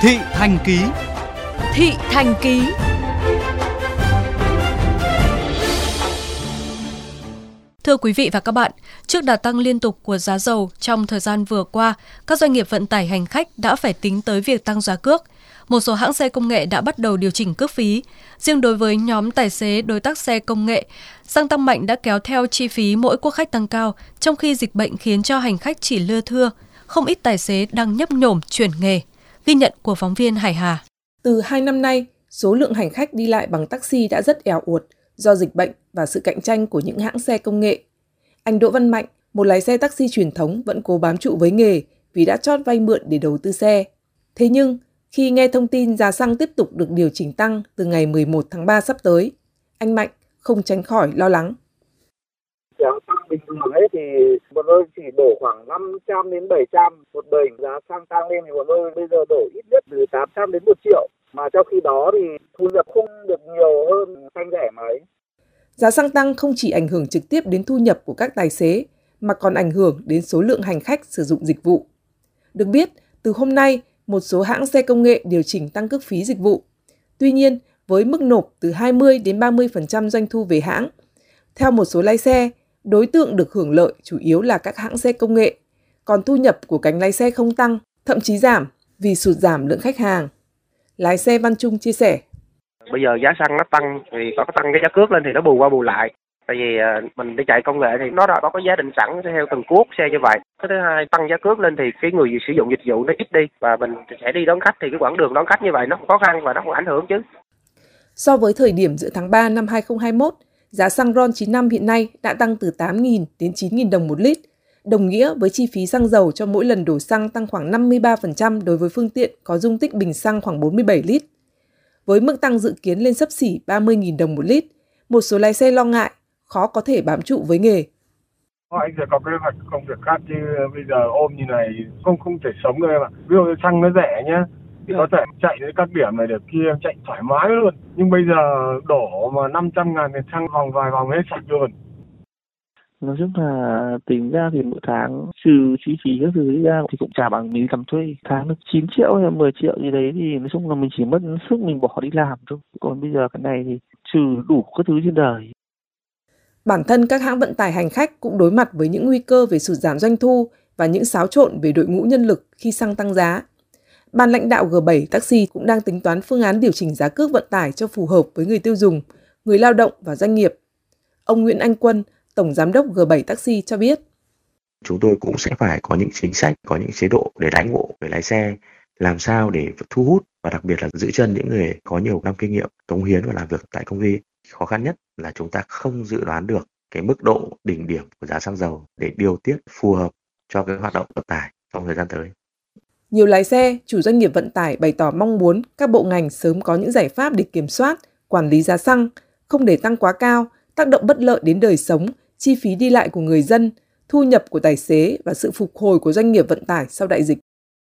Thị Thành Ký Thị Thành Ký Thưa quý vị và các bạn, trước đà tăng liên tục của giá dầu trong thời gian vừa qua, các doanh nghiệp vận tải hành khách đã phải tính tới việc tăng giá cước. Một số hãng xe công nghệ đã bắt đầu điều chỉnh cước phí. Riêng đối với nhóm tài xế đối tác xe công nghệ, xăng tăng mạnh đã kéo theo chi phí mỗi quốc khách tăng cao, trong khi dịch bệnh khiến cho hành khách chỉ lưa thưa. Không ít tài xế đang nhấp nhổm chuyển nghề. Ghi nhận của phóng viên Hải Hà. Từ 2 năm nay, số lượng hành khách đi lại bằng taxi đã rất eo uột do dịch bệnh và sự cạnh tranh của những hãng xe công nghệ. Anh Đỗ Văn Mạnh, một lái xe taxi truyền thống vẫn cố bám trụ với nghề vì đã chót vay mượn để đầu tư xe. Thế nhưng, khi nghe thông tin giá xăng tiếp tục được điều chỉnh tăng từ ngày 11 tháng 3 sắp tới, anh Mạnh không tránh khỏi lo lắng. Giá xăng bình thường ấy thì bọn tôi chỉ đổ khoảng 500 đến 700 một bình. Giá xăng tăng lên thì bọn tôi bây giờ đổ ít nhất từ 800 đến 1 triệu. Mà trong khi đó thì thu nhập không được nhiều hơn xăng rẻ mấy. Giá xăng tăng không chỉ ảnh hưởng trực tiếp đến thu nhập của các tài xế, mà còn ảnh hưởng đến số lượng hành khách sử dụng dịch vụ. Được biết, từ hôm nay, một số hãng xe công nghệ điều chỉnh tăng cước phí dịch vụ. Tuy nhiên, với mức nộp từ 20 đến 30% doanh thu về hãng. Theo một số lái xe, đối tượng được hưởng lợi chủ yếu là các hãng xe công nghệ, còn thu nhập của cánh lái xe không tăng, thậm chí giảm vì sụt giảm lượng khách hàng. Lái xe Văn Trung chia sẻ. Bây giờ giá xăng nó tăng thì có tăng cái giá cước lên thì nó bù qua bù lại. Tại vì à, mình đi chạy công nghệ thì nó đã có cái giá định sẵn theo từng cuốc xe như vậy. Cái thứ hai tăng giá cước lên thì cái người sử dụng dịch vụ nó ít đi và mình sẽ đi đón khách thì cái quãng đường đón khách như vậy nó khó khăn và nó cũng ảnh hưởng chứ. So với thời điểm giữa tháng 3 năm 2021, giá xăng RON 95 hiện nay đã tăng từ 8.000 đến 9.000 đồng một lít, đồng nghĩa với chi phí xăng dầu cho mỗi lần đổ xăng tăng khoảng 53% đối với phương tiện có dung tích bình xăng khoảng 47 lít. Với mức tăng dự kiến lên sấp xỉ 30.000 đồng một lít, một số lái xe lo ngại khó có thể bám trụ với nghề. Ờ, anh sẽ có kế hoạch công việc khác chứ bây giờ ôm như này không không thể sống được em ạ. Ví dụ xăng nó rẻ nhá, thì có thể chạy đến các điểm này được kia chạy thoải mái luôn. Nhưng bây giờ đổ mà 500 ngàn thì xăng vòng vài vòng hết sạch luôn. Nói chung là tính ra thì mỗi tháng trừ chi phí các thứ ra thì cũng trả bằng mình cầm thuê. Tháng được 9 triệu hay 10 triệu gì đấy thì nói chung là mình chỉ mất sức mình bỏ đi làm thôi. Còn bây giờ cái này thì trừ đủ các thứ trên đời. Bản thân các hãng vận tải hành khách cũng đối mặt với những nguy cơ về sụt giảm doanh thu và những xáo trộn về đội ngũ nhân lực khi xăng tăng giá. Ban lãnh đạo G7 Taxi cũng đang tính toán phương án điều chỉnh giá cước vận tải cho phù hợp với người tiêu dùng, người lao động và doanh nghiệp. Ông Nguyễn Anh Quân, Tổng Giám đốc G7 Taxi cho biết. Chúng tôi cũng sẽ phải có những chính sách, có những chế độ để đánh ngộ người lái xe, làm sao để thu hút và đặc biệt là giữ chân những người có nhiều năm kinh nghiệm, cống hiến và làm việc tại công ty. Khó khăn nhất là chúng ta không dự đoán được cái mức độ đỉnh điểm của giá xăng dầu để điều tiết phù hợp cho cái hoạt động vận tải trong thời gian tới. Nhiều lái xe, chủ doanh nghiệp vận tải bày tỏ mong muốn các bộ ngành sớm có những giải pháp để kiểm soát, quản lý giá xăng, không để tăng quá cao, tác động bất lợi đến đời sống, chi phí đi lại của người dân, thu nhập của tài xế và sự phục hồi của doanh nghiệp vận tải sau đại dịch.